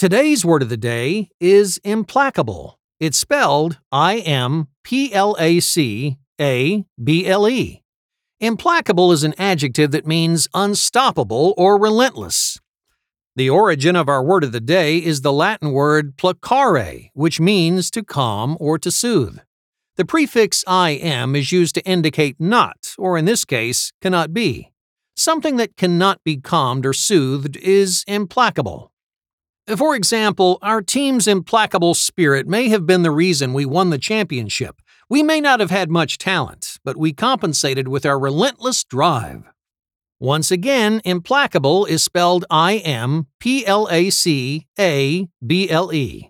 Today's word of the day is implacable. It's spelled I M P L A C A B L E. Implacable is an adjective that means unstoppable or relentless. The origin of our word of the day is the Latin word placare, which means to calm or to soothe. The prefix im is used to indicate not, or in this case, cannot be. Something that cannot be calmed or soothed is implacable. For example, our team's implacable spirit may have been the reason we won the championship. We may not have had much talent, but we compensated with our relentless drive. Once again, implacable is spelled I M P L A C A B L E.